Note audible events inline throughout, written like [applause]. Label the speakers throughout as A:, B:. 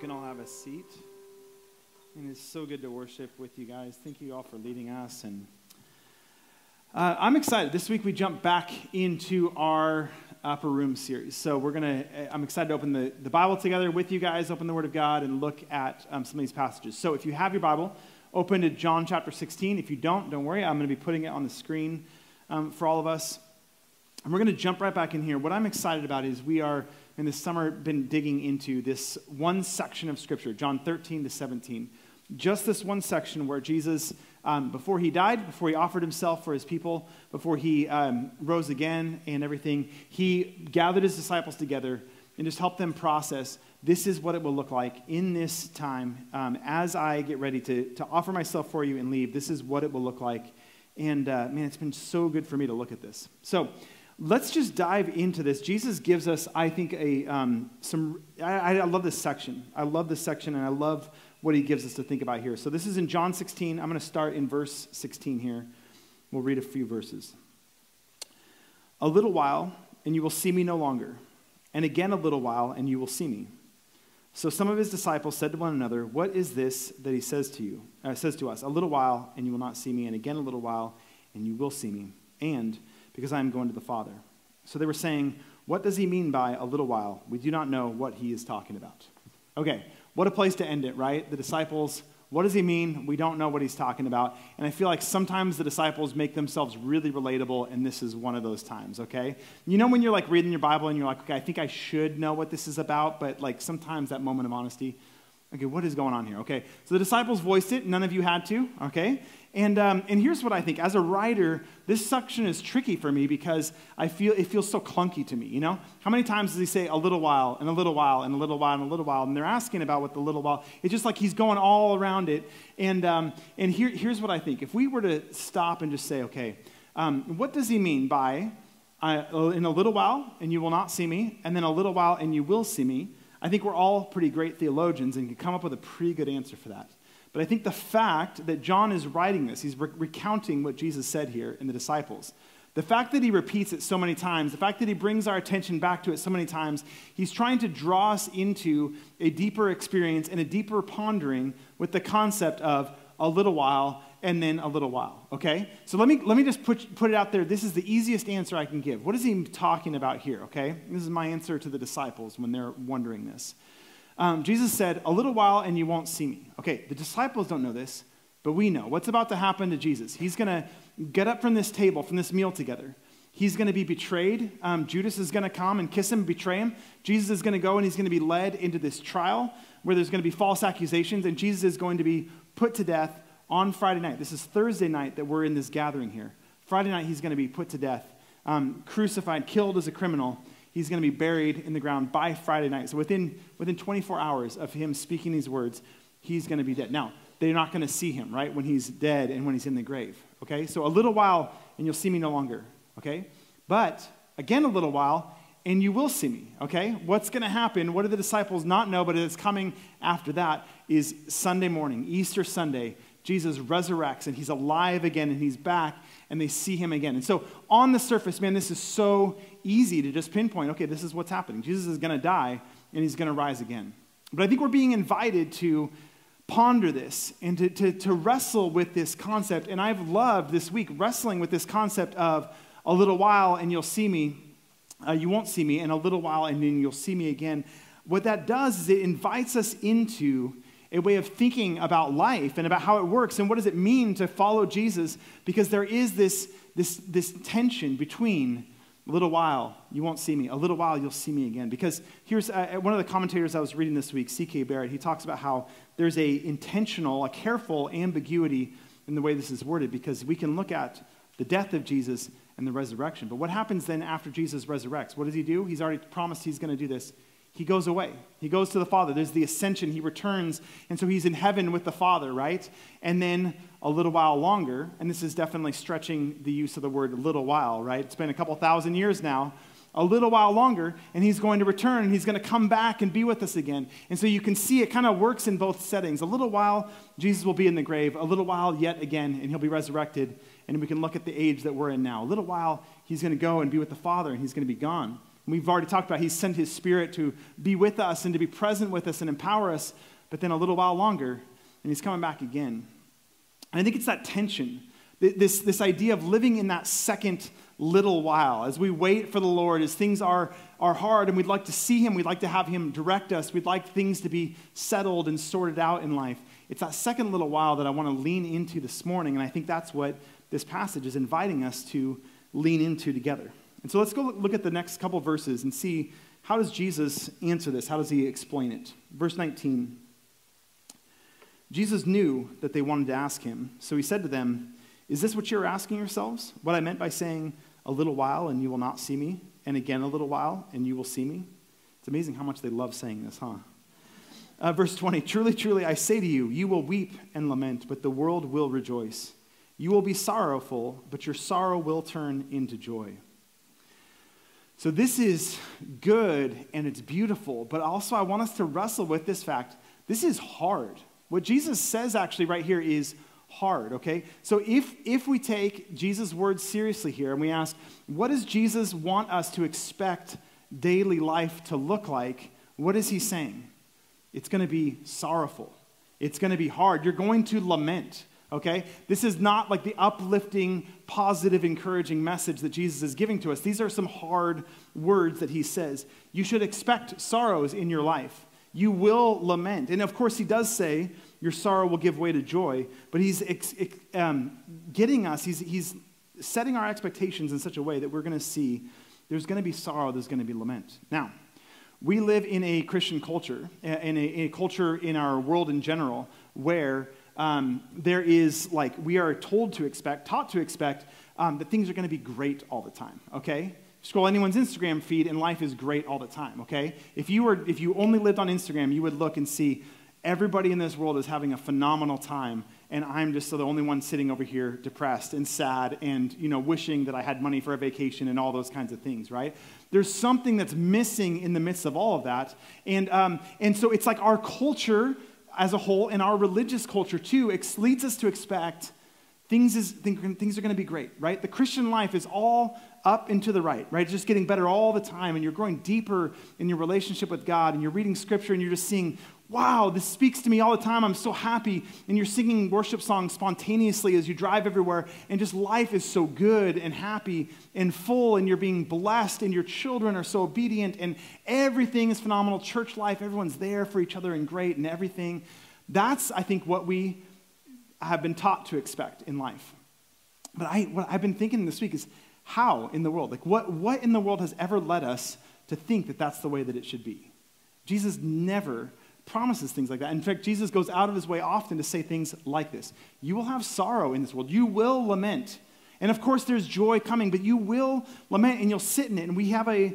A: can all have a seat. And it's so good to worship with you guys. Thank you all for leading us. And uh, I'm excited. This week we jump back into our upper room series. So we're gonna. I'm excited to open the, the Bible together with you guys, open the Word of God, and look at um, some of these passages. So if you have your Bible, open to John chapter 16. If you don't, don't worry. I'm going to be putting it on the screen um, for all of us. And we're going to jump right back in here. What I'm excited about is we are in this summer been digging into this one section of Scripture, John 13 to 17. Just this one section where Jesus, um, before he died, before he offered himself for his people, before he um, rose again and everything, he gathered his disciples together and just helped them process this is what it will look like in this time um, as I get ready to, to offer myself for you and leave. This is what it will look like. And uh, man, it's been so good for me to look at this. So, let's just dive into this. Jesus gives us, I think, a um, some. I, I, love this section. I love this section, and I love what he gives us to think about here. So this is in John 16. I'm going to start in verse 16 here. We'll read a few verses. A little while, and you will see me no longer, and again a little while, and you will see me. So some of his disciples said to one another, "What is this that he says to you? Uh, says to us, a little while, and you will not see me, and again a little while, and you will see me." And because I am going to the Father. So they were saying, What does he mean by a little while? We do not know what he is talking about. Okay, what a place to end it, right? The disciples, what does he mean? We don't know what he's talking about. And I feel like sometimes the disciples make themselves really relatable, and this is one of those times, okay? You know when you're like reading your Bible and you're like, okay, I think I should know what this is about, but like sometimes that moment of honesty, okay, what is going on here? Okay, so the disciples voiced it, none of you had to, okay? And, um, and here's what I think. As a writer, this section is tricky for me because I feel it feels so clunky to me, you know? How many times does he say a little while and a little while and a little while and a little while? And they're asking about what the little while, it's just like he's going all around it. And, um, and here, here's what I think. If we were to stop and just say, okay, um, what does he mean by uh, in a little while and you will not see me, and then a little while and you will see me? I think we're all pretty great theologians and can come up with a pretty good answer for that. But I think the fact that John is writing this, he's re- recounting what Jesus said here in the disciples. The fact that he repeats it so many times, the fact that he brings our attention back to it so many times, he's trying to draw us into a deeper experience and a deeper pondering with the concept of a little while and then a little while. Okay? So let me, let me just put, put it out there. This is the easiest answer I can give. What is he talking about here? Okay? This is my answer to the disciples when they're wondering this. Um, Jesus said, A little while and you won't see me. Okay, the disciples don't know this, but we know. What's about to happen to Jesus? He's going to get up from this table, from this meal together. He's going to be betrayed. Um, Judas is going to come and kiss him, betray him. Jesus is going to go and he's going to be led into this trial where there's going to be false accusations, and Jesus is going to be put to death on Friday night. This is Thursday night that we're in this gathering here. Friday night, he's going to be put to death, um, crucified, killed as a criminal he's going to be buried in the ground by Friday night. So within, within 24 hours of him speaking these words, he's going to be dead. Now, they're not going to see him, right, when he's dead and when he's in the grave, okay? So a little while and you'll see me no longer, okay? But again, a little while and you will see me, okay? What's going to happen? What do the disciples not know, but it's coming after that is Sunday morning, Easter Sunday. Jesus resurrects and he's alive again and he's back and they see him again. And so, on the surface, man, this is so easy to just pinpoint okay, this is what's happening. Jesus is going to die and he's going to rise again. But I think we're being invited to ponder this and to, to, to wrestle with this concept. And I've loved this week wrestling with this concept of a little while and you'll see me, uh, you won't see me, and a little while and then you'll see me again. What that does is it invites us into a way of thinking about life and about how it works and what does it mean to follow Jesus because there is this, this, this tension between a little while you won't see me. A little while you'll see me again. Because here's uh, one of the commentators i was reading this week ck barrett he talks about how there's a intentional a careful ambiguity in the way this is worded because we can look at the death of jesus and the resurrection. But what happens then after jesus resurrects? What does he do? He's already promised he's going to do this he goes away. He goes to the Father. There's the ascension. He returns. And so he's in heaven with the Father, right? And then a little while longer, and this is definitely stretching the use of the word little while, right? It's been a couple thousand years now. A little while longer, and he's going to return, and he's going to come back and be with us again. And so you can see it kind of works in both settings. A little while, Jesus will be in the grave. A little while, yet again, and he'll be resurrected. And we can look at the age that we're in now. A little while, he's going to go and be with the Father, and he's going to be gone. We've already talked about he sent His Spirit to be with us and to be present with us and empower us, but then a little while longer, and He's coming back again. And I think it's that tension, this, this idea of living in that second little while as we wait for the Lord, as things are, are hard and we'd like to see Him, we'd like to have Him direct us, we'd like things to be settled and sorted out in life. It's that second little while that I want to lean into this morning, and I think that's what this passage is inviting us to lean into together. And so let's go look at the next couple verses and see how does Jesus answer this? How does he explain it? Verse 19. Jesus knew that they wanted to ask him, so he said to them, Is this what you're asking yourselves? What I meant by saying, A little while and you will not see me, and again a little while and you will see me? It's amazing how much they love saying this, huh? Uh, verse 20 Truly, truly, I say to you, you will weep and lament, but the world will rejoice. You will be sorrowful, but your sorrow will turn into joy. So, this is good and it's beautiful, but also I want us to wrestle with this fact this is hard. What Jesus says actually right here is hard, okay? So, if, if we take Jesus' words seriously here and we ask, what does Jesus want us to expect daily life to look like? What is he saying? It's going to be sorrowful, it's going to be hard. You're going to lament okay? This is not like the uplifting, positive, encouraging message that Jesus is giving to us. These are some hard words that he says. You should expect sorrows in your life. You will lament. And of course, he does say, Your sorrow will give way to joy. But he's ex- ex- um, getting us, he's, he's setting our expectations in such a way that we're going to see there's going to be sorrow, there's going to be lament. Now, we live in a Christian culture, in a, in a culture in our world in general, where um, there is like we are told to expect, taught to expect um, that things are going to be great all the time. Okay, scroll anyone's Instagram feed and life is great all the time. Okay, if you were if you only lived on Instagram, you would look and see everybody in this world is having a phenomenal time and i'm just the only one sitting over here depressed and sad and you know wishing that i had money for a vacation and all those kinds of things right there's something that's missing in the midst of all of that and, um, and so it's like our culture as a whole, and our religious culture too, leads us to expect things, is, things are going to be great, right? The Christian life is all up and to the right, right? It's just getting better all the time, and you're growing deeper in your relationship with God, and you're reading scripture, and you're just seeing, wow, this speaks to me all the time. I'm so happy. And you're singing worship songs spontaneously as you drive everywhere, and just life is so good and happy and full, and you're being blessed, and your children are so obedient, and everything is phenomenal. Church life, everyone's there for each other and great, and everything. That's, I think, what we have been taught to expect in life. But I, what I've been thinking this week is how in the world? Like, what, what in the world has ever led us to think that that's the way that it should be? Jesus never promises things like that. In fact, Jesus goes out of his way often to say things like this You will have sorrow in this world, you will lament. And of course, there's joy coming, but you will lament and you'll sit in it. And we have a,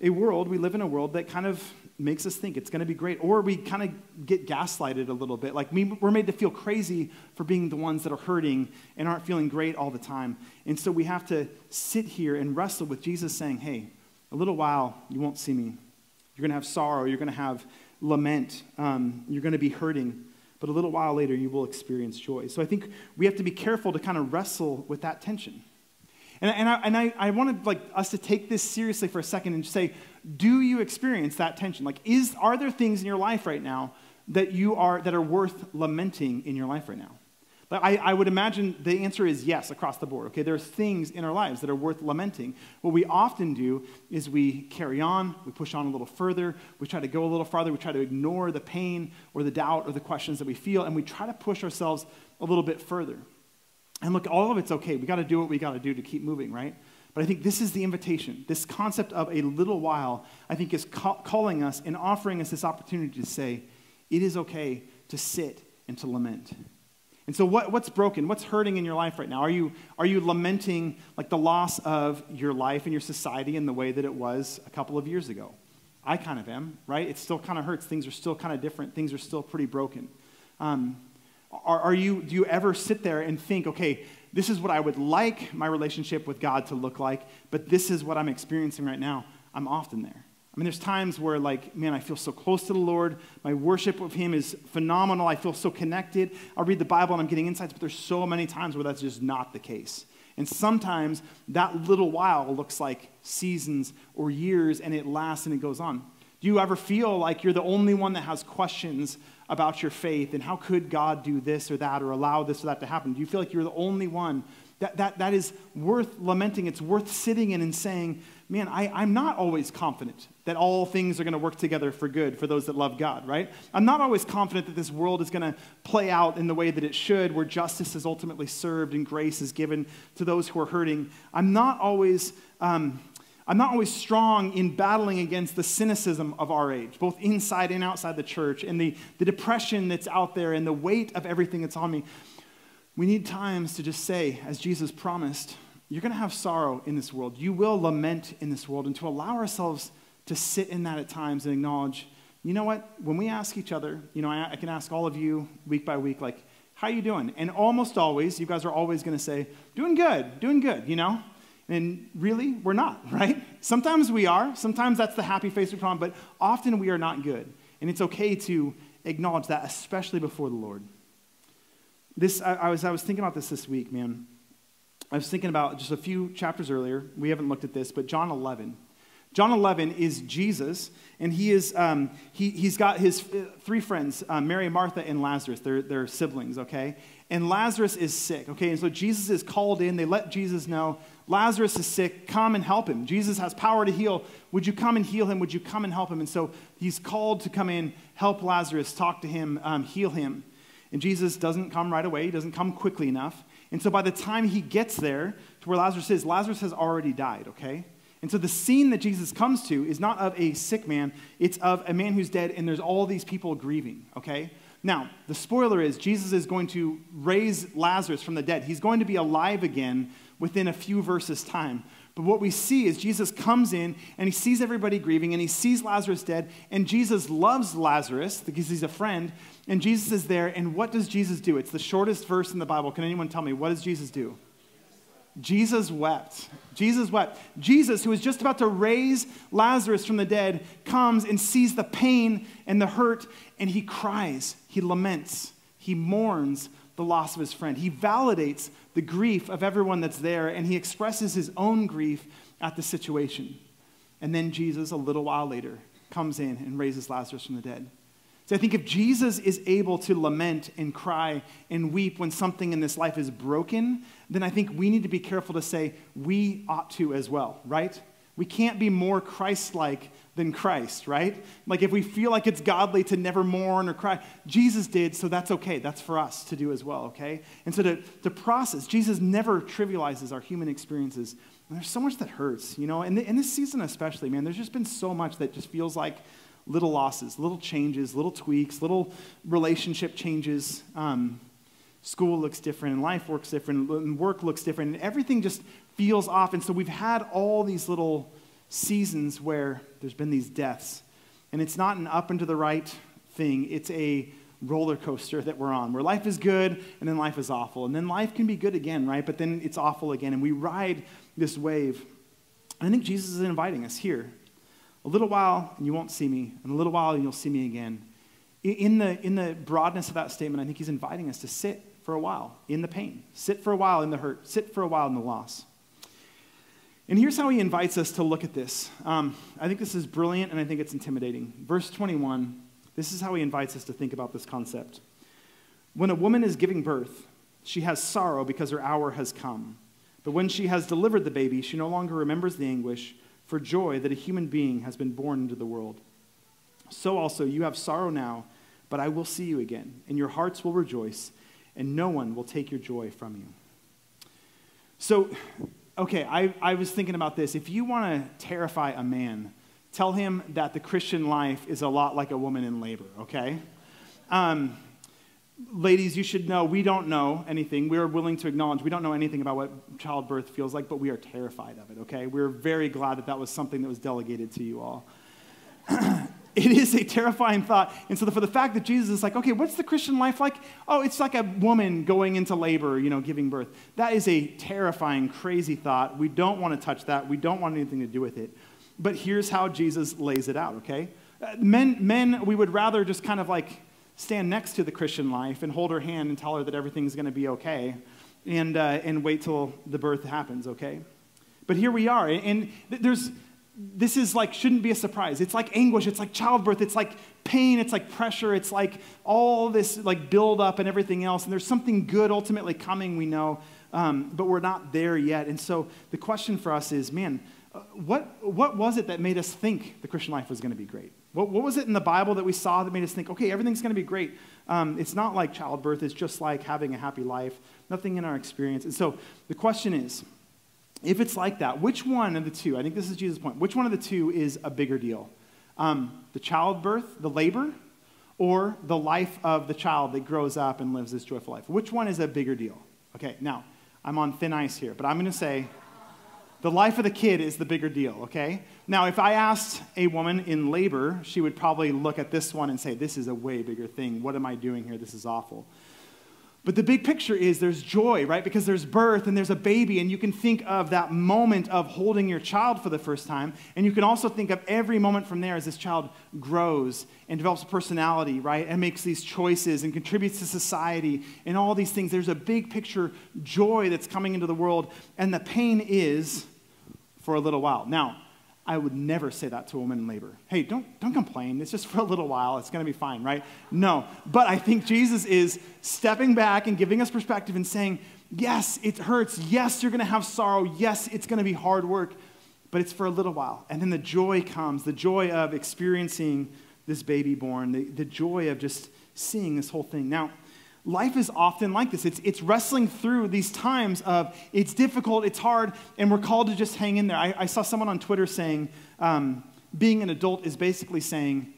A: a world, we live in a world that kind of makes us think it's going to be great. Or we kind of get gaslighted a little bit. Like we, we're made to feel crazy for being the ones that are hurting and aren't feeling great all the time. And so we have to sit here and wrestle with Jesus saying, hey, a little while, you won't see me. You're going to have sorrow. You're going to have lament. Um, you're going to be hurting. But a little while later, you will experience joy. So I think we have to be careful to kind of wrestle with that tension. And, and, I, and I, I wanted like, us to take this seriously for a second and say, do you experience that tension? Like, is, are there things in your life right now that, you are, that are worth lamenting in your life right now? I, I would imagine the answer is yes across the board. Okay, there are things in our lives that are worth lamenting. What we often do is we carry on, we push on a little further, we try to go a little farther, we try to ignore the pain or the doubt or the questions that we feel, and we try to push ourselves a little bit further. And look, all of it's okay. We got to do what we got to do to keep moving, right? But I think this is the invitation. This concept of a little while, I think, is ca- calling us and offering us this opportunity to say, it is okay to sit and to lament. And so, what, what's broken? What's hurting in your life right now? Are you, are you lamenting like the loss of your life and your society in the way that it was a couple of years ago? I kind of am, right? It still kind of hurts. Things are still kind of different. Things are still pretty broken. Um, are, are you, do you ever sit there and think, okay, this is what I would like my relationship with God to look like, but this is what I'm experiencing right now? I'm often there. I mean, there's times where, like, man, I feel so close to the Lord. My worship of Him is phenomenal. I feel so connected. I'll read the Bible and I'm getting insights, but there's so many times where that's just not the case. And sometimes that little while looks like seasons or years, and it lasts and it goes on. Do you ever feel like you're the only one that has questions about your faith and how could God do this or that or allow this or that to happen? Do you feel like you're the only one that, that, that is worth lamenting? It's worth sitting in and saying, man, I, I'm not always confident that all things are going to work together for good for those that love God, right? I'm not always confident that this world is going to play out in the way that it should, where justice is ultimately served and grace is given to those who are hurting. I'm not always. Um, I'm not always strong in battling against the cynicism of our age, both inside and outside the church, and the, the depression that's out there and the weight of everything that's on me. We need times to just say, as Jesus promised, you're going to have sorrow in this world. You will lament in this world, and to allow ourselves to sit in that at times and acknowledge, you know what? When we ask each other, you know, I, I can ask all of you week by week, like, how are you doing? And almost always, you guys are always going to say, doing good, doing good, you know? And really, we're not, [laughs] right? Sometimes we are. Sometimes that's the happy face we put on, but often we are not good. And it's okay to acknowledge that, especially before the Lord. This, I, I, was, I was thinking about this this week, man. I was thinking about just a few chapters earlier. We haven't looked at this, but John 11. John 11 is Jesus, and he is, um, he, he's got his uh, three friends, uh, Mary, Martha, and Lazarus. They're, they're siblings, okay? And Lazarus is sick, okay? And so Jesus is called in. They let Jesus know Lazarus is sick. Come and help him. Jesus has power to heal. Would you come and heal him? Would you come and help him? And so he's called to come in, help Lazarus, talk to him, um, heal him. And Jesus doesn't come right away, he doesn't come quickly enough. And so by the time he gets there to where Lazarus is, Lazarus has already died, okay? And so the scene that Jesus comes to is not of a sick man, it's of a man who's dead, and there's all these people grieving, okay? Now, the spoiler is Jesus is going to raise Lazarus from the dead. He's going to be alive again within a few verses' time. But what we see is Jesus comes in and he sees everybody grieving and he sees Lazarus dead, and Jesus loves Lazarus because he's a friend, and Jesus is there. And what does Jesus do? It's the shortest verse in the Bible. Can anyone tell me? What does Jesus do? Jesus wept. Jesus wept. Jesus, who is just about to raise Lazarus from the dead, comes and sees the pain and the hurt, and he cries. He laments. He mourns the loss of his friend. He validates the grief of everyone that's there, and he expresses his own grief at the situation. And then Jesus, a little while later, comes in and raises Lazarus from the dead. So I think if Jesus is able to lament and cry and weep when something in this life is broken, then I think we need to be careful to say we ought to as well, right? We can't be more Christ like than Christ, right? Like if we feel like it's godly to never mourn or cry, Jesus did, so that's okay. That's for us to do as well, okay? And so to, to process, Jesus never trivializes our human experiences. And there's so much that hurts, you know? And in this season especially, man, there's just been so much that just feels like little losses, little changes, little tweaks, little relationship changes. Um, school looks different, and life works different, and work looks different, and everything just feels off. And so we've had all these little seasons where there's been these deaths. And it's not an up and to the right thing, it's a roller coaster that we're on where life is good and then life is awful. And then life can be good again, right? But then it's awful again. And we ride this wave. I think Jesus is inviting us here a little while, and you won't see me. In a little while, and you'll see me again. In the, in the broadness of that statement, I think he's inviting us to sit for a while in the pain, sit for a while in the hurt, sit for a while in the loss. And here's how he invites us to look at this. Um, I think this is brilliant, and I think it's intimidating. Verse 21, this is how he invites us to think about this concept. When a woman is giving birth, she has sorrow because her hour has come. But when she has delivered the baby, she no longer remembers the anguish for joy that a human being has been born into the world. So also you have sorrow now, but I will see you again, and your hearts will rejoice, and no one will take your joy from you. So, okay, I, I was thinking about this. If you want to terrify a man, tell him that the Christian life is a lot like a woman in labor, okay? Um, ladies, you should know we don't know anything. We are willing to acknowledge we don't know anything about what childbirth feels like, but we are terrified of it, okay? We're very glad that that was something that was delegated to you all. [clears throat] it is a terrifying thought. And so, for the fact that Jesus is like, okay, what's the Christian life like? Oh, it's like a woman going into labor, you know, giving birth. That is a terrifying, crazy thought. We don't want to touch that. We don't want anything to do with it. But here's how Jesus lays it out, okay? Uh, men, men, we would rather just kind of like stand next to the Christian life and hold her hand and tell her that everything's going to be okay. and, uh, and wait till the birth happens, okay? But here we are, and there's, this is like, shouldn't be a surprise. It's like anguish, it's like childbirth, it's like pain, it's like pressure, it's like all this like build up and everything else. And there's something good ultimately coming, we know, um, but we're not there yet. And so the question for us is, man, uh, what, what was it that made us think the Christian life was going to be great? What, what was it in the Bible that we saw that made us think, okay, everything's going to be great? Um, it's not like childbirth, it's just like having a happy life, nothing in our experience. And so the question is, if it's like that, which one of the two, I think this is Jesus' point, which one of the two is a bigger deal? Um, the childbirth, the labor, or the life of the child that grows up and lives this joyful life? Which one is a bigger deal? Okay, now, I'm on thin ice here, but I'm going to say the life of the kid is the bigger deal, okay? Now, if I asked a woman in labor, she would probably look at this one and say, This is a way bigger thing. What am I doing here? This is awful. But the big picture is there's joy, right? Because there's birth and there's a baby, and you can think of that moment of holding your child for the first time. And you can also think of every moment from there as this child grows and develops a personality, right? And makes these choices and contributes to society and all these things. There's a big picture joy that's coming into the world, and the pain is for a little while. Now, I would never say that to a woman in labor. Hey, don't, don't complain. It's just [laughs] for a little while. It's going to be fine, right? No. But I think Jesus is stepping back and giving us perspective and saying, yes, it hurts. Yes, you're going to have sorrow. Yes, it's going to be hard work, but it's for a little while. And then the joy comes the joy of experiencing this baby born, the, the joy of just seeing this whole thing. Now, life is often like this. It's, it's wrestling through these times of it's difficult, it's hard, and we're called to just hang in there. I, I saw someone on Twitter saying, um, being an adult is basically saying,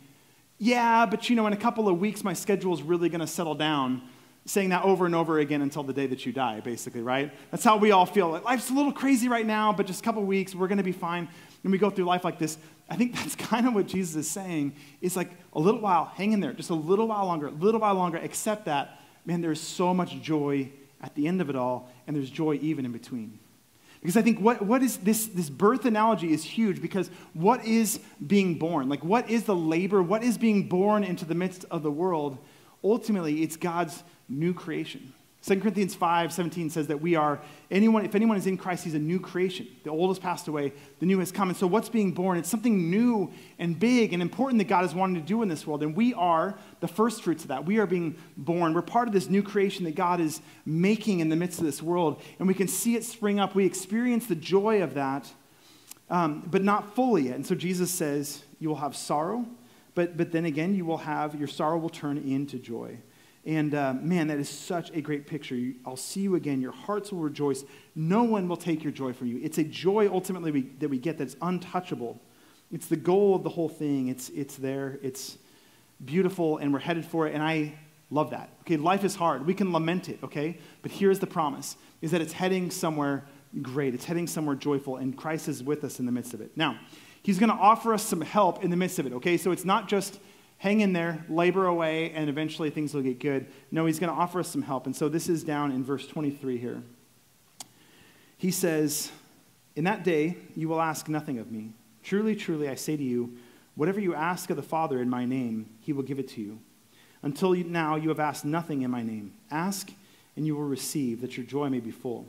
A: yeah, but you know, in a couple of weeks, my schedule is really going to settle down. Saying that over and over again until the day that you die, basically, right? That's how we all feel. Like, life's a little crazy right now, but just a couple of weeks, we're going to be fine. And we go through life like this. I think [laughs] that's kind of what Jesus is saying. Is like a little while, hang in there, just a little while longer, a little while longer, accept that man, there's so much joy at the end of it all, and there's joy even in between. Because I think what, what is this, this birth analogy is huge because what is being born? Like, what is the labor? What is being born into the midst of the world? Ultimately, it's God's new creation. 2 Corinthians 5 17 says that we are, anyone, if anyone is in Christ, he's a new creation. The old has passed away, the new has come. And so, what's being born? It's something new and big and important that God is wanting to do in this world. And we are the first fruits of that. We are being born. We're part of this new creation that God is making in the midst of this world. And we can see it spring up. We experience the joy of that, um, but not fully yet. And so, Jesus says, You will have sorrow, but, but then again, you will have, your sorrow will turn into joy. And uh, man, that is such a great picture. I'll see you again. Your hearts will rejoice. No one will take your joy from you. It's a joy ultimately we, that we get that's untouchable. It's the goal of the whole thing. It's, it's there. It's beautiful, and we're headed for it. And I love that. Okay, life is hard. We can lament it, okay? But here's the promise is that it's heading somewhere great. It's heading somewhere joyful, and Christ is with us in the midst of it. Now, he's going to offer us some help in the midst of it, okay? So it's not just hang in there, labor away, and eventually things will get good. No, he's going to offer us some help. And so this is down in verse 23 here. He says, In that day you will ask nothing of me. Truly, truly, I say to you, whatever you ask of the Father in my name, he will give it to you. Until now you have asked nothing in my name. Ask, and you will receive, that your joy may be full.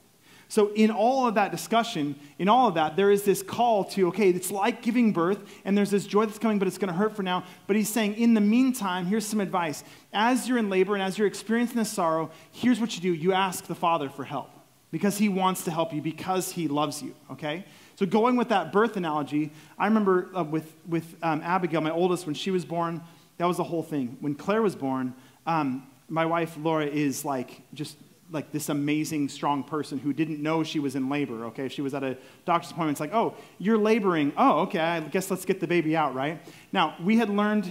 A: So, in all of that discussion, in all of that, there is this call to, okay, it's like giving birth, and there's this joy that's coming, but it's going to hurt for now. But he's saying, in the meantime, here's some advice. As you're in labor and as you're experiencing this sorrow, here's what you do you ask the Father for help because he wants to help you, because he loves you, okay? So, going with that birth analogy, I remember uh, with, with um, Abigail, my oldest, when she was born, that was the whole thing. When Claire was born, um, my wife Laura is like just like this amazing, strong person who didn't know she was in labor, okay? She was at a doctor's appointment. It's like, oh, you're laboring. Oh, okay, I guess let's get the baby out, right? Now, we had learned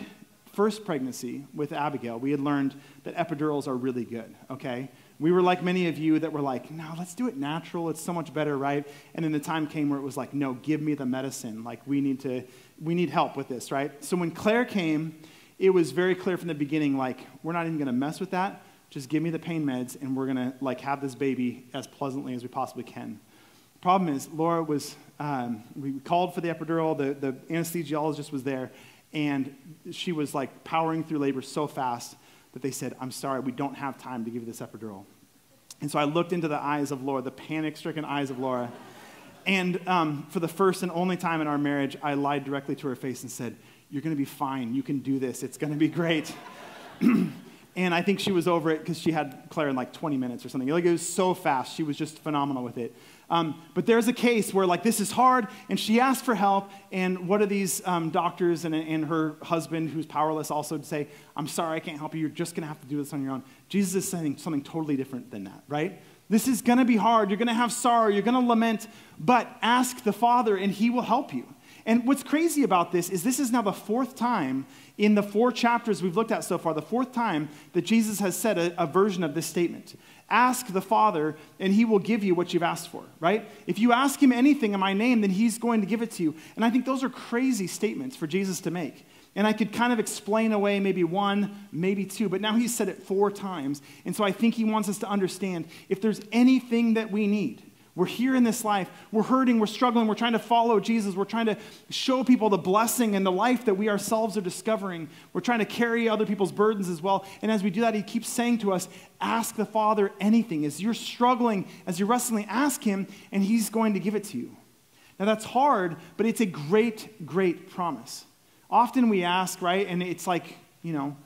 A: first pregnancy with Abigail, we had learned that epidurals are really good, okay? We were like many of you that were like, no, let's do it natural. It's so much better, right? And then the time came where it was like, no, give me the medicine. Like, we need to, we need help with this, right? So when Claire came, it was very clear from the beginning, like, we're not even going to mess with that. Just give me the pain meds, and we're going to, like, have this baby as pleasantly as we possibly can. Problem is, Laura was, um, we called for the epidural, the, the anesthesiologist was there, and she was, like, powering through labor so fast that they said, I'm sorry, we don't have time to give you this epidural. And so I looked into the eyes of Laura, the panic stricken eyes of Laura. And um, for the first and only time in our marriage, I lied directly to her face and said, You're going to be fine. You can do this. It's going to be great. [clears throat] and I think she was over it because she had Claire in like 20 minutes or something. Like it was so fast. She was just phenomenal with it. Um, but there's a case where like this is hard, and she asked for help. And what are these um, doctors and, and her husband, who's powerless, also say, "I'm sorry, I can't help you. You're just to have to do this on your own." Jesus is saying something totally different than that, right? This is to be hard. You're to have sorrow. You're to lament, but ask the Father, and He will help you. And what's crazy about this is this is now the fourth time in the four chapters we've looked at so far, the fourth time that Jesus has said a, a version of this statement. Ask the Father, and He will give you what you've asked for, right? If you ask Him anything in my name, then He's going to give it to you. And I think those are crazy statements for Jesus to make. And I could kind of explain away maybe one, maybe two, but now He's said it four times. And so I think He wants us to understand if there's anything that we need, we're here in this life. We're hurting. We're struggling. We're trying to follow Jesus. We're trying to show people the blessing and the life that we ourselves are discovering. We're trying to carry other people's burdens as well. And as we do that, He keeps saying to us, Ask the Father anything. As you're struggling, as you're wrestling, ask Him, and He's going to give it to you. Now, that's hard, but it's a great, great promise. Often we ask, right? And it's like, you know,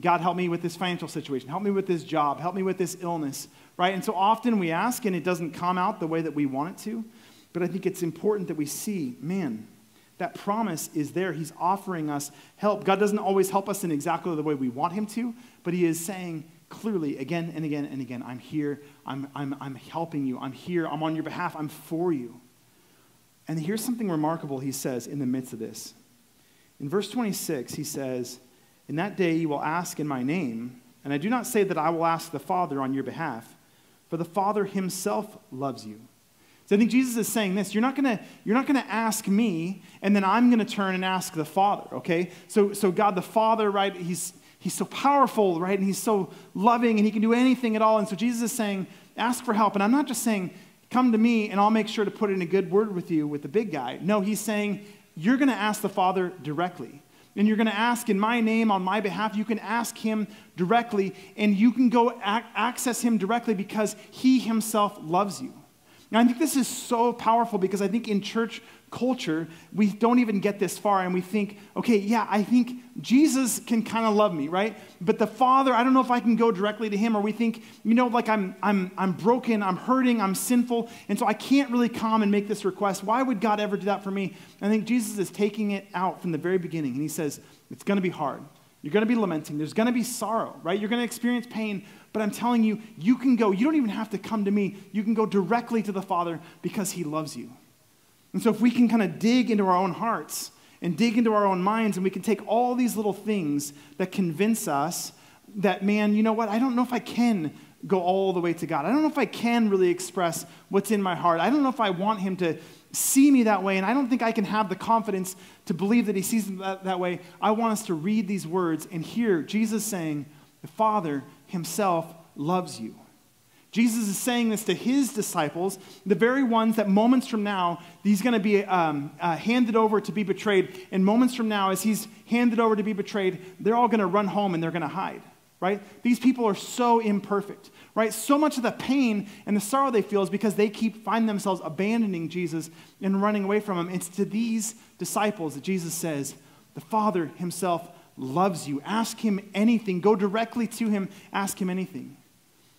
A: God, help me with this financial situation. Help me with this job. Help me with this illness right? And so often we ask and it doesn't come out the way that we want it to. But I think it's important that we see, man, that promise is there. He's offering us help. God doesn't always help us in exactly the way we want Him to, but He is saying clearly again and again and again, I'm here, I'm, I'm, I'm helping you, I'm here, I'm on your behalf, I'm for you. And here's something remarkable He says in the midst of this. In verse 26, He says, In that day you will ask in my name, and I do not say that I will ask the Father on your behalf for the Father himself loves you. So I think Jesus is saying this. You're not gonna, you're not gonna ask me, and then I'm gonna turn and ask the Father, okay? So, so God the Father, right, he's he's so powerful, right? And he's so loving and he can do anything at all. And so Jesus is saying, ask for help. And I'm not just saying, come to me and I'll make sure to put in a good word with you with the big guy. No, he's saying, you're gonna ask the Father directly and you're going to ask in my name on my behalf, you can ask him directly, and you can go ac- access him directly because he himself loves you. Now, I think this is so powerful because I think in church culture, we don't even get this far and we think, okay, yeah, I think Jesus can kind of love me, right? But the Father, I don't know if I can go directly to Him, or we think, you know, like I'm, I'm, I'm broken, I'm hurting, I'm sinful, and so I can't really come and make this request. Why would God ever do that for me? I think Jesus is taking it out from the very beginning, and He says, it's going to be hard. You're going to be lamenting. There's going to be sorrow, right? You're going to experience pain, but I'm telling you, you can go. You don't even have to come to me. You can go directly to the Father because He loves you. And so, if we can kind of dig into our own hearts and dig into our own minds, and we can take all these little things that convince us that, man, you know what? I don't know if I can go all the way to God. I don't know if I can really express what's in my heart. I don't know if I want Him to see me that way, and I don't think I can have the confidence to believe that He sees me that, that way. I want us to read these words and hear Jesus saying, The Father Himself loves you. Jesus is saying this to his disciples, the very ones that moments from now, he's going to be um, uh, handed over to be betrayed. And moments from now, as he's handed over to be betrayed, they're all going to run home and they're going to hide, right? These people are so imperfect, right? So much of the pain and the sorrow they feel is because they keep find themselves abandoning Jesus and running away from him. It's to these disciples that Jesus says, the Father himself loves you. Ask him anything. Go directly to him. Ask him anything.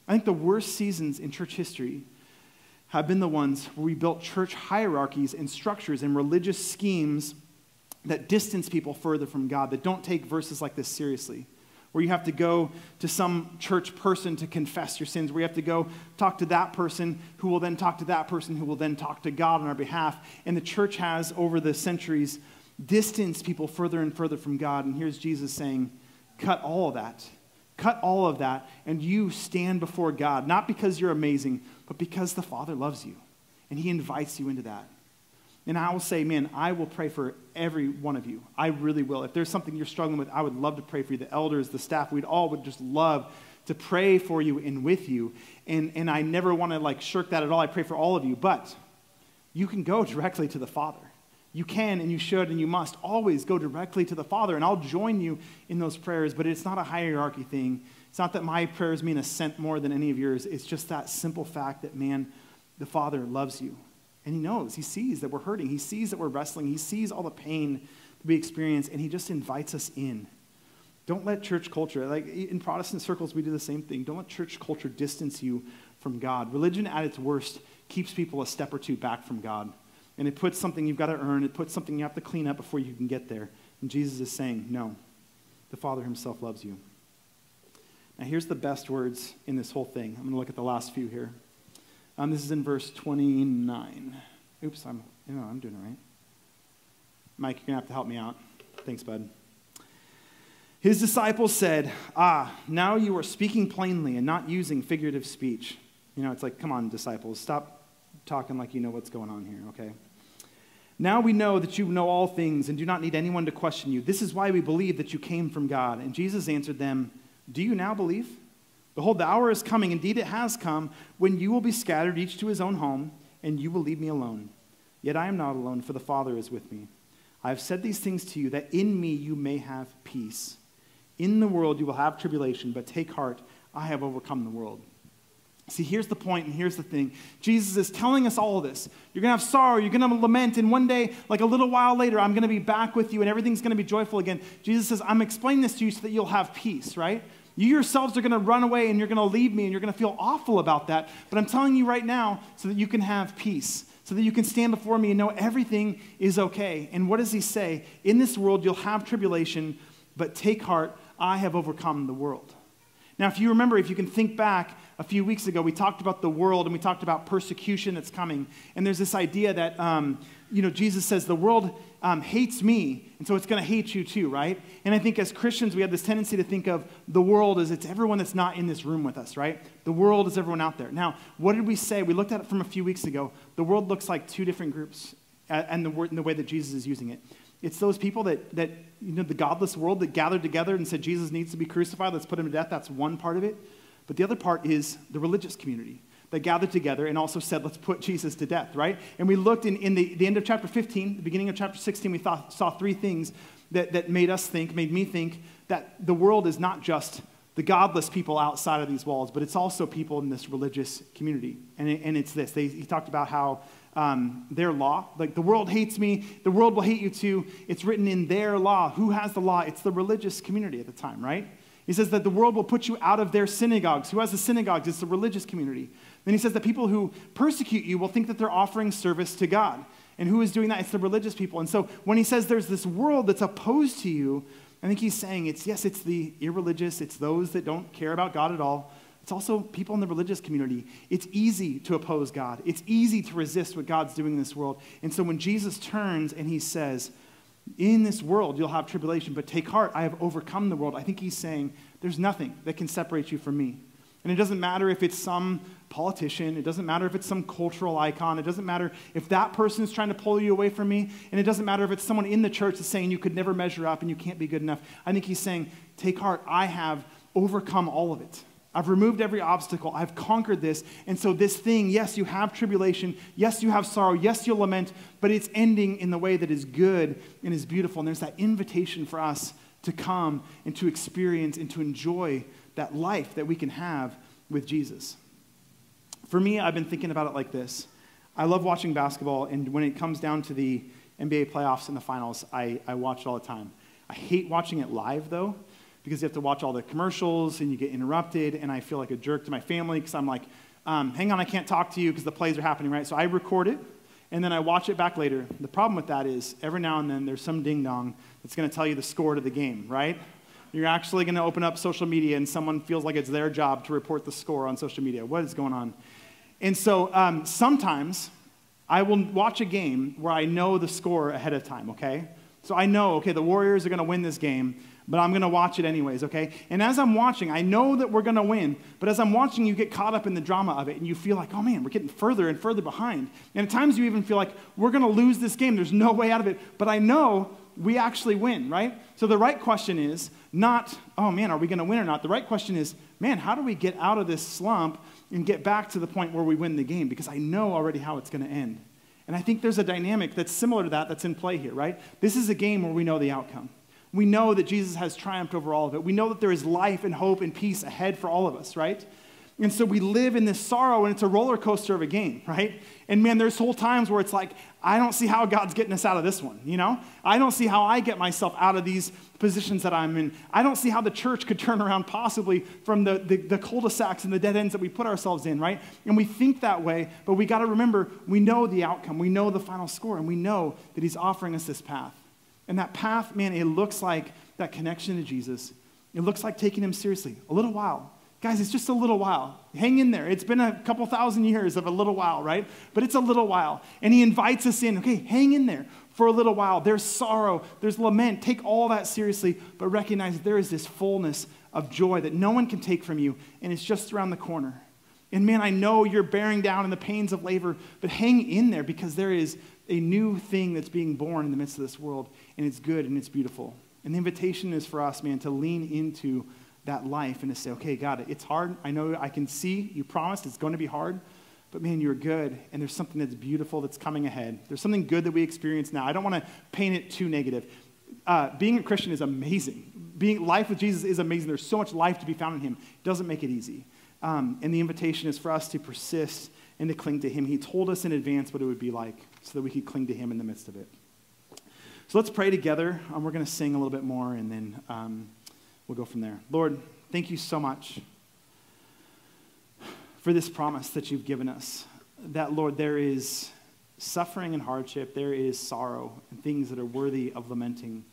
A: I think the worst seasons in church history have been the ones where we built church hierarchies and structures and religious schemes that distance people further from God, that don't take verses like this seriously. Where you have to go to some church person to confess your sins, where you have to go talk to that person who will then talk to that person who will then talk to God on our behalf. And the church has, over the centuries, distanced people further and further from God. And here's Jesus saying, cut all of that Cut all of that, and you stand before God, not because you're amazing, but because the Father loves you, and He invites you into that. And I will say, man, I will pray for every one of you. I really will. If there's something you're struggling with, I would love to pray for you. The elders, the staff, we'd all would just love to pray for you and with you. And, and I never want to like shirk that at all. I pray for all of you. But you can go directly to the Father. You can and you should and you must always go directly to the Father. And I'll join you in those prayers, but it's not a hierarchy thing. It's not that my prayers mean a cent more than any of yours. It's just that simple fact that, man, the Father loves you. And He knows. He sees that we're hurting. He sees that we're wrestling. He sees all the pain that we experience, and He just invites us in. Don't let church culture, like in Protestant circles, we do the same thing. Don't let church culture distance you from God. Religion at its worst keeps people a step or two back from God. And it puts something you've got to earn, it puts something you have to clean up before you can get there. And Jesus is saying, no, the Father Himself loves you. Now, here's the best words in this whole thing. I'm going to look at the last few here. Um, this is in verse 29. Oops, I'm, you know, I'm doing it right. Mike, you're going to have to help me out. Thanks, bud. His disciples said, Ah, now you are speaking plainly and not using figurative speech. You know, it's like, come on, disciples, stop talking like you know what's going on here, okay? Now we know that you know all things and do not need anyone to question you. This is why we believe that you came from God. And Jesus answered them, Do you now believe? Behold, the hour is coming, indeed it has come, when you will be scattered each to his own home, and you will leave me alone. Yet I am not alone, for the Father is with me. I have said these things to you, that in me you may have peace. In the world you will have tribulation, but take heart, I have overcome the world. See, here's the point, and here's the thing. Jesus is telling us all this. You're going to have sorrow, you're going to lament, and one day, like a little while later, I'm going to be back with you, and everything's going to be joyful again. Jesus says, I'm explaining this to you so that you'll have peace, right? You yourselves are going to run away and you're going to leave me and you're going to feel awful about that. But I'm telling you right now so that you can have peace, so that you can stand before me and know everything is okay. And what does he say? In this world, you'll have tribulation, but take heart, I have overcome the world. Now, if you remember, if you can think back a few weeks ago, we talked about the world and we talked about persecution that's coming. And there's this idea that, um, you know, Jesus says the world um, hates me, and so it's going to hate you too, right? And I think as Christians, we have this tendency to think of the world as it's everyone that's not in this room with us, right? The world is everyone out there. Now, what did we say? We looked at it from a few weeks ago. The world looks like two different groups, and the, word, and the way that Jesus is using it. It's those people that, that, you know, the godless world that gathered together and said Jesus needs to be crucified, let's put him to death. That's one part of it. But the other part is the religious community that gathered together and also said, let's put Jesus to death, right? And we looked in, in the, the end of chapter 15, the beginning of chapter 16, we thought, saw three things that, that made us think, made me think, that the world is not just the godless people outside of these walls, but it's also people in this religious community. And, it, and it's this. They, he talked about how um, their law. Like the world hates me, the world will hate you too. It's written in their law. Who has the law? It's the religious community at the time, right? He says that the world will put you out of their synagogues. Who has the synagogues? It's the religious community. Then he says that people who persecute you will think that they're offering service to God. And who is doing that? It's the religious people. And so when he says there's this world that's opposed to you, I think he's saying it's yes, it's the irreligious, it's those that don't care about God at all. It's also people in the religious community. It's easy to oppose God. It's easy to resist what God's doing in this world. And so when Jesus turns and he says, In this world you'll have tribulation, but take heart, I have overcome the world, I think he's saying, There's nothing that can separate you from me. And it doesn't matter if it's some politician, it doesn't matter if it's some cultural icon, it doesn't matter if that person is trying to pull you away from me, and it doesn't matter if it's someone in the church that's saying you could never measure up and you can't be good enough. I think he's saying, Take heart, I have overcome all of it. I've removed every obstacle. I've conquered this. And so, this thing, yes, you have tribulation. Yes, you have sorrow. Yes, you'll lament, but it's ending in the way that is good and is beautiful. And there's that invitation for us to come and to experience and to enjoy that life that we can have with Jesus. For me, I've been thinking about it like this I love watching basketball, and when it comes down to the NBA playoffs and the finals, I, I watch it all the time. I hate watching it live, though because you have to watch all the commercials and you get interrupted, and I feel like a jerk to my family because I'm like, um, hang on, I can't talk to you because the plays are happening, right? So I record it, and then I watch it back later. The problem with that is every now and then there's some ding dong that's going to tell you the score to the game, right? You're actually going to open up social media, and someone feels like it's their job to report the score on social media. What is going on? And so um, sometimes I will watch a game where I know the score ahead of time, okay? So I know, okay, the Warriors are going to win this game. But I'm going to watch it anyways, okay? And as I'm watching, I know that we're going to win, but as I'm watching, you get caught up in the drama of it and you feel like, oh man, we're getting further and further behind. And at times you even feel like, we're going to lose this game. There's no way out of it. But I know we actually win, right? So the right question is not, oh man, are we going to win or not? The right question is, man, how do we get out of this slump and get back to the point where we win the game? Because I know already how it's going to end. And I think there's a dynamic that's similar to that that's in play here, right? This is a game where we know the outcome. We know that Jesus has triumphed over all of it. We know that there is life and hope and peace ahead for all of us, right? And so we live in this sorrow, and it's a roller coaster of a game, right? And man, there's whole times where it's like, I don't see how God's getting us out of this one, you know? I don't see how I get myself out of these positions that I'm in. I don't see how the church could turn around possibly from the, the, the cul-de-sacs and the dead ends that we put ourselves in, right? And we think that way, but we got to remember we know the outcome, we know the final score, and we know that He's offering us this path. And that path, man, it looks like that connection to Jesus. It looks like taking Him seriously a little while Guys, it's just a little while. Hang in there. It's been a couple thousand years of a little while, right? But it's a little while. And he invites us in. Okay, hang in there for a little while. There's sorrow, there's lament. Take all that seriously, but recognize there is this fullness of joy that no one can take from you, and it's just around the corner. And man, I know you're bearing down in the pains of labor, but hang in there because there is a new thing that's being born in the midst of this world, and it's good and it's beautiful. And the invitation is for us, man, to lean into that life and to say, okay, God, it's hard. I know I can see you promised it's going to be hard, but man, you're good, and there's something that's beautiful that's coming ahead. There's something good that we experience now. I don't want to paint it too negative. Uh, being a Christian is amazing. Being life with Jesus is amazing. There's so much life to be found in Him. It doesn't make it easy. Um, and the invitation is for us to persist and to cling to Him. He told us in advance what it would be like so that we could cling to Him in the midst of it. So let's pray together. Um, we're going to sing a little bit more, and then. Um, we'll go from there. Lord, thank you so much for this promise that you've given us. That, Lord, there is suffering and hardship, there is sorrow and things that are worthy of lamenting.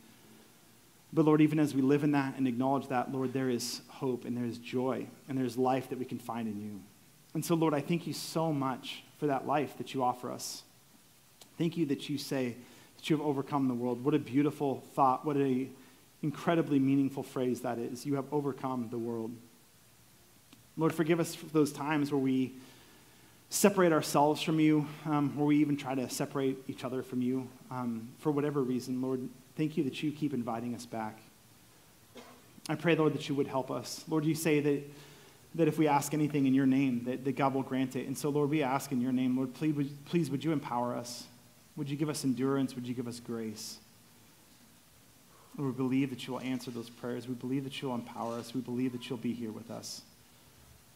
A: But, Lord, even as we live in that and acknowledge that, Lord, there is hope and there is joy and there's life that we can find in you. And so, Lord, I thank you so much for that life that you offer us. Thank you that you say that you have overcome the world. What a beautiful thought. What a incredibly meaningful phrase that is. You have overcome the world. Lord, forgive us for those times where we separate ourselves from you, um, where we even try to separate each other from you um, for whatever reason. Lord, thank you that you keep inviting us back. I pray, Lord, that you would help us. Lord, you say that, that if we ask anything in your name, that, that God will grant it. And so, Lord, we ask in your name, Lord, please, please would you empower us? Would you give us endurance? Would you give us grace? Lord, we believe that you will answer those prayers. We believe that you'll empower us. We believe that you'll be here with us.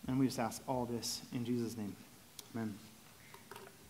A: And we just ask all this in Jesus' name. Amen.